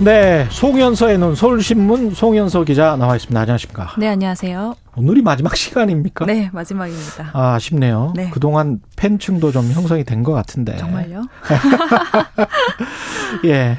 네, 송현서의 눈 서울신문 송현서 기자 나와 있습니다. 안녕하십니까? 네, 안녕하세요. 오늘이 마지막 시간입니까? 네, 마지막입니다. 아, 아쉽네요. 네. 그동안 팬층도 좀 형성이 된 것 같은데. 정말요? 예.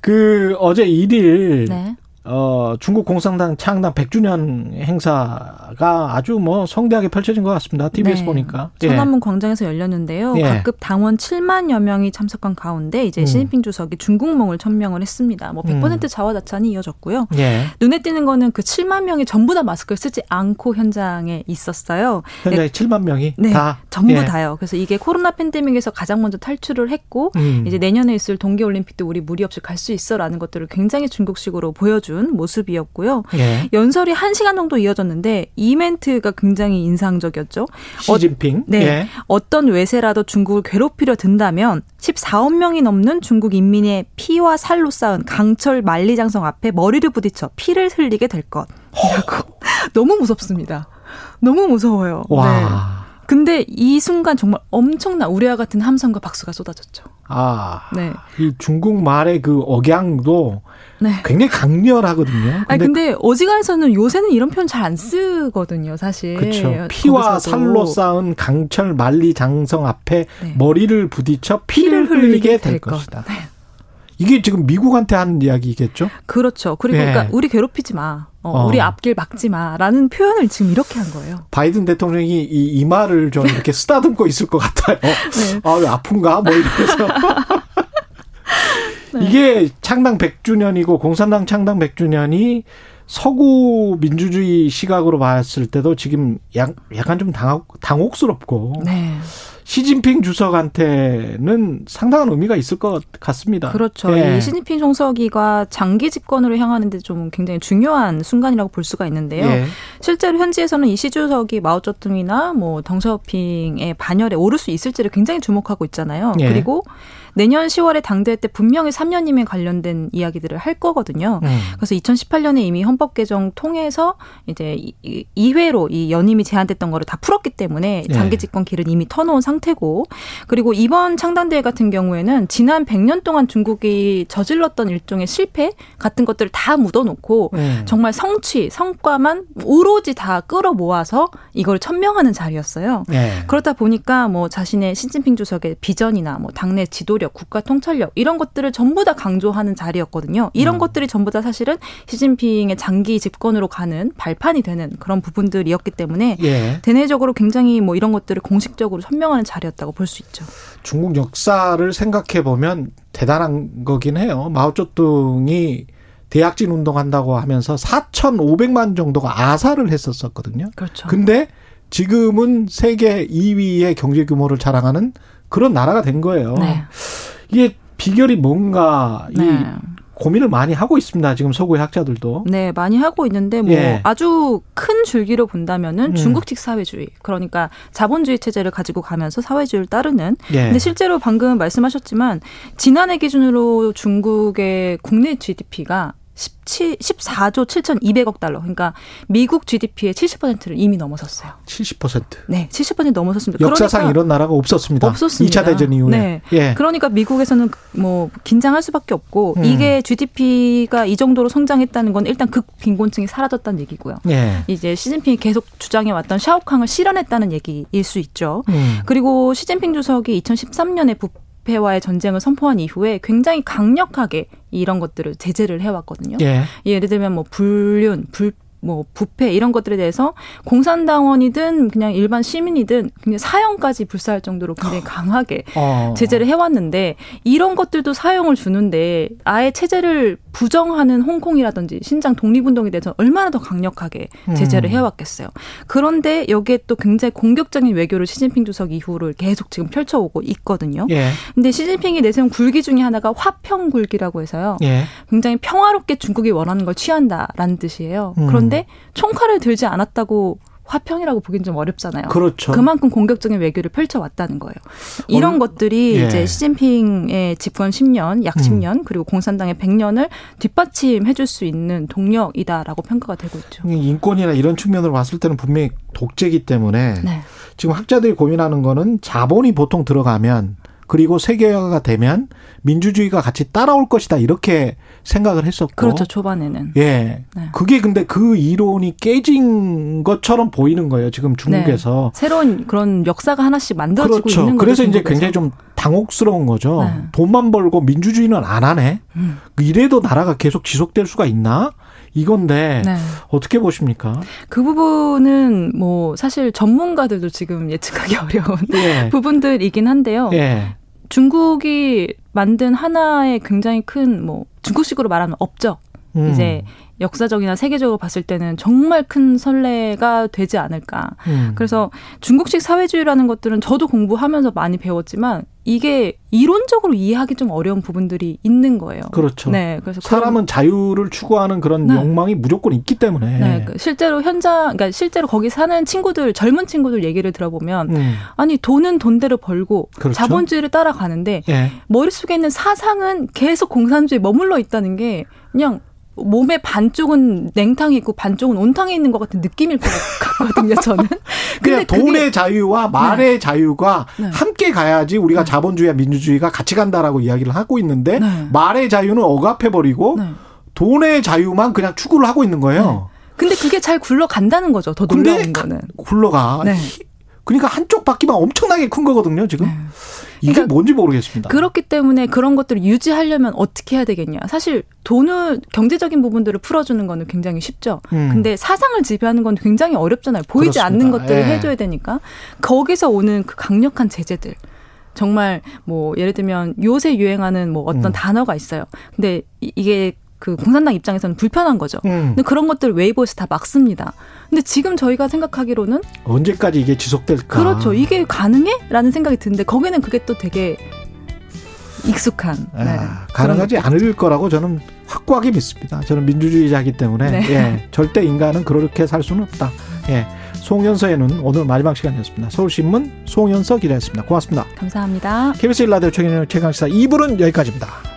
그 어제 1일 네. 어, 중국 공산당 창당 100주년 행사가 아주 뭐 성대하게 펼쳐진 것 같습니다. TV에서 네. 보니까. 예. 천안문 광장에서 열렸는데요. 예. 각급 당원 7만여 명이 참석한 가운데 이제 음. 시진핑 주석이 중국몽을 천명을 했습니다. 뭐 100% 음. 자화자찬이 이어졌고요. 예. 눈에 띄는 거는 그 7만 명이 전부 다 마스크를 쓰지 않고 현장에 있었어요. 현장에 7만 명이 네, 다 전부 예. 다요. 그래서 이게 코로나 팬데믹에서 가장 먼저 탈출을 했고 음. 이제 내년에 있을 동계 올림픽도 우리 무리 없이 갈 수 있어라는 것들을 굉장히 중국식으로 보여 준 모습이었고요. 예. 연설이 1시간 정도 이어졌는데 이 멘트가 굉장히 인상적이었죠. 시진핑. 네. 예. 어떤 외세라도 중국을 괴롭히려 든다면 14억 명이 넘는 중국 인민의 피와 살로 쌓은 강철 만리장성 앞에 머리를 부딪혀 피를 흘리게 될 것이라고. 너무 무섭습니다. 너무 무서워요. 네. 와. 근데 이 순간 정말 엄청난 우리와 같은 함성과 박수가 쏟아졌죠. 아. 네. 이 중국 말의 그 억양도 네. 굉장히 강렬하거든요. 아니 근데 어지간해서는 요새는 이런 표현 잘 안 쓰거든요, 사실. 그렇죠. 피와 거기서도. 살로 쌓은 강철 만리 장성 앞에 네. 머리를 부딪혀 피를 흘리게 될 것이다. 네. 이게 지금 미국한테 하는 이야기겠죠? 그렇죠. 그리고 예. 그러니까 우리 괴롭히지 마. 어, 어. 우리 앞길 막지 마라는 표현을 지금 이렇게 한 거예요. 바이든 대통령이 이 이마를 좀 이렇게 쓰다듬고 있을 것 같아요. 네. 아, 왜 아픈가? 뭐 이러면서. 네. 이게 창당 100주년이고 공산당 창당 100주년이 서구 민주주의 시각으로 봤을 때도 지금 약, 약간 좀 당혹, 당혹스럽고 네. 시진핑 주석한테는 상당한 의미가 있을 것 같습니다. 그렇죠. 예. 이 시진핑 총서기가 장기 집권으로 향하는데 좀 굉장히 중요한 순간이라고 볼 수가 있는데요. 예. 실제로 현지에서는 이 시 주석이 마오쩌둥이나 뭐 덩샤오핑의 반열에 오를 수 있을지를 굉장히 주목하고 있잖아요. 예. 그리고 내년 10월에 당대회 때 분명히 3년임에 관련된 이야기들을 할 거거든요. 음. 그래서 2018년에 이미 헌법 개정 통해서 이제 이- 이- 2회로 이 연임이 제한됐던 거를 다 풀었기 때문에 예. 장기 집권 길은 이미 터놓은 상 태고 그리고 이번 창당대회 같은 경우에는 지난 100년 동안 중국이 저질렀던 일종의 실패 같은 것들을 다 묻어놓고 예. 정말 성취, 성과만 오로지 다 끌어모아서 이걸 천명하는 자리였어요. 예. 그렇다 보니까 뭐 자신의 시진핑 주석의 비전이나 뭐 당내 지도력, 국가 통찰력 이런 것들을 전부 다 강조하는 자리였거든요. 이런 음. 것들이 전부 다 사실은 시진핑의 장기 집권으로 가는 발판이 되는 그런 부분들이었기 때문에 예. 대내적으로 굉장히 뭐 이런 것들을 공식적으로 천명 하는 자리였다고 볼 수 있죠. 중국 역사를 생각해 보면 대단한 거긴 해요. 마오쩌둥이 대약진 운동한다고 하면서 4,500만 정도가 아사를 했었었거든요. 그렇죠. 근데 지금은 세계 2위의 경제 규모를 자랑하는 그런 나라가 된 거예요. 네. 이게 비결이 뭔가 이 네. 고민을 많이 하고 있습니다. 지금 서구의 학자들도. 네, 많이 하고 있는데 뭐 예. 아주 큰 줄기로 본다면은 음. 중국식 사회주의. 그러니까 자본주의 체제를 가지고 가면서 사회주의를 따르는 예. 근데 실제로 방금 말씀하셨지만 지난해 기준으로 중국의 국내 GDP가 17, 14조 7,200억 달러. 그러니까 미국 GDP의 70%를 이미 넘어섰어요. 70%. 네, 70% 넘어섰습니다. 역사상 그러니까 이런 나라가 없었습니다. 없었습니다. 2차 대전 이후에. 네. 예. 그러니까 미국에서는 뭐 긴장할 수밖에 없고 음. 이게 GDP가 이 정도로 성장했다는 건 일단 극 빈곤층이 사라졌다는 얘기고요. 예. 이제 시진핑이 계속 주장해 왔던 샤오캉을 실현했다는 얘기일 수 있죠. 음. 그리고 시진핑 주석이 2013년에 부패와의 전쟁을 선포한 이후에 굉장히 강력하게 이런 것들을 제재를 해왔거든요. 예. 예를 들면 뭐 불륜, 불 뭐 부패 이런 것들에 대해서 공산당원이든 그냥 일반 시민이든 그냥 사형까지 불사할 정도로 굉장히 강하게 어. 제재를 해왔는데 이런 것들도 사용을 주는데 아예 체제를 부정하는 홍콩이라든지 신장 독립운동에 대해서 얼마나 더 강력하게 제재를 음. 해왔겠어요. 그런데 여기에 또 굉장히 공격적인 외교를 시진핑 주석 이후를 계속 지금 펼쳐오고 있거든요. 예. 근데 시진핑이 내세운 굴기 중에 하나가 화평 굴기라고 해서요. 예. 굉장히 평화롭게 중국이 원하는 걸 취한다라는 뜻이에요. 음. 그런데 총칼을 들지 않았다고 화평이라고 보기는 좀 어렵잖아요. 그렇죠. 그만큼 공격적인 외교를 펼쳐왔다는 거예요. 이런 얼- 것들이 예. 이제 시진핑의 집권 10년, 약 음. 10년, 그리고 공산당의 100년을 뒷받침해줄 수 있는 동력이다라고 평가가 되고 있죠. 인권이나 이런 측면으로 봤을 때는 분명히 독재이기 때문에 네. 지금 학자들이 고민하는 거는 자본이 보통 들어가면 그리고 세계화가 되면 민주주의가 같이 따라올 것이다 이렇게 생각을 했었고 그렇죠. 초반에는. 예. 네. 그게 근데 그 이론이 깨진 것처럼 보이는 거예요. 지금 중국에서. 새로운 그런 역사가 하나씩 만들어지고 그렇죠. 있는 거죠. 그래서 이제 중국에서. 굉장히 좀 당혹스러운 거죠. 네. 돈만 벌고 민주주의는 안 하네. 음. 이래도 나라가 계속 지속될 수가 있나? 이건데 네. 어떻게 보십니까? 그 부분은 뭐 사실 전문가들도 지금 예측하기 어려운 예. 부분들이긴 한데요. 예. 중국이 만든 하나의 굉장히 큰 뭐 중국식으로 말하면 업적 음. 이제 역사적이나 세계적으로 봤을 때는 정말 큰 선례가 되지 않을까. 음. 그래서 중국식 사회주의라는 것들은 저도 공부하면서 많이 배웠지만 이게 이론적으로 이해하기 좀 어려운 부분들이 있는 거예요. 그렇죠. 네, 그래서 사람은 자유를 추구하는 그런 네. 욕망이 무조건 있기 때문에. 네, 그 실제로 현장, 그러니까 실제로 거기 사는 친구들, 젊은 친구들 얘기를 들어보면, 음. 아니, 돈은 돈대로 벌고, 그렇죠. 자본주의를 따라가는데, 예. 머릿 속에 있는 사상은 계속 공산주의에 머물러 있다는 게, 그냥, 몸의 반쪽은 냉탕이 있고 반쪽은 온탕에 있는 것 같은 느낌일 것 같거든요, 저는. 그냥 그게- 돈의 자유와 말의 자유가 네. 함께 가야지 우리가 자본주의와 민주주의가 같이 간다라고 이야기를 하고 있는데 네. 말의 자유는 억압해 버리고 네. 돈의 자유만 그냥 추구를 하고 있는 거예요. 근데 그게 잘 굴러간다는 거죠, 더 놀라운 가- 거는. 굴러가. 네. 그러니까 한쪽 바퀴만 엄청나게 큰 거거든요, 지금. 네. 이게 그러니까 뭔지 모르겠습니다. 그렇기 때문에 그런 것들을 유지하려면 어떻게 해야 되겠냐. 사실 돈을 경제적인 부분들을 풀어주는 거는 굉장히 쉽죠. 음. 근데 사상을 지배하는 건 굉장히 어렵잖아요. 보이지 그렇습니다. 않는 것들을 예. 해줘야 되니까 거기서 오는 그 강력한 제재들. 정말 뭐 예를 들면 요새 유행하는 뭐 어떤 음. 단어가 있어요. 근데 이- 이게 그 공산당 입장에서는 불편한 거죠. 음. 근데 그런 것들 웨이보에서 다 막습니다. 근데 지금 저희가 생각하기로는 언제까지 이게 지속될까? 그렇죠. 이게 가능해? 라는 생각이 드는데 거기는 그게 또 되게 익숙한. 아, 네. 가능하지 않을 거라고 저는 확고하게 믿습니다. 저는 민주주의자이기 때문에 네. 예, 절대 인간은 그렇게 살 수는 없다. 예. 송현서에는 오늘 마지막 시간이었습니다. 서울신문 송현서 기자였습니다. 고맙습니다. 감사합니다. KBS 일라디오 최경영 최강시사 2부는 여기까지입니다.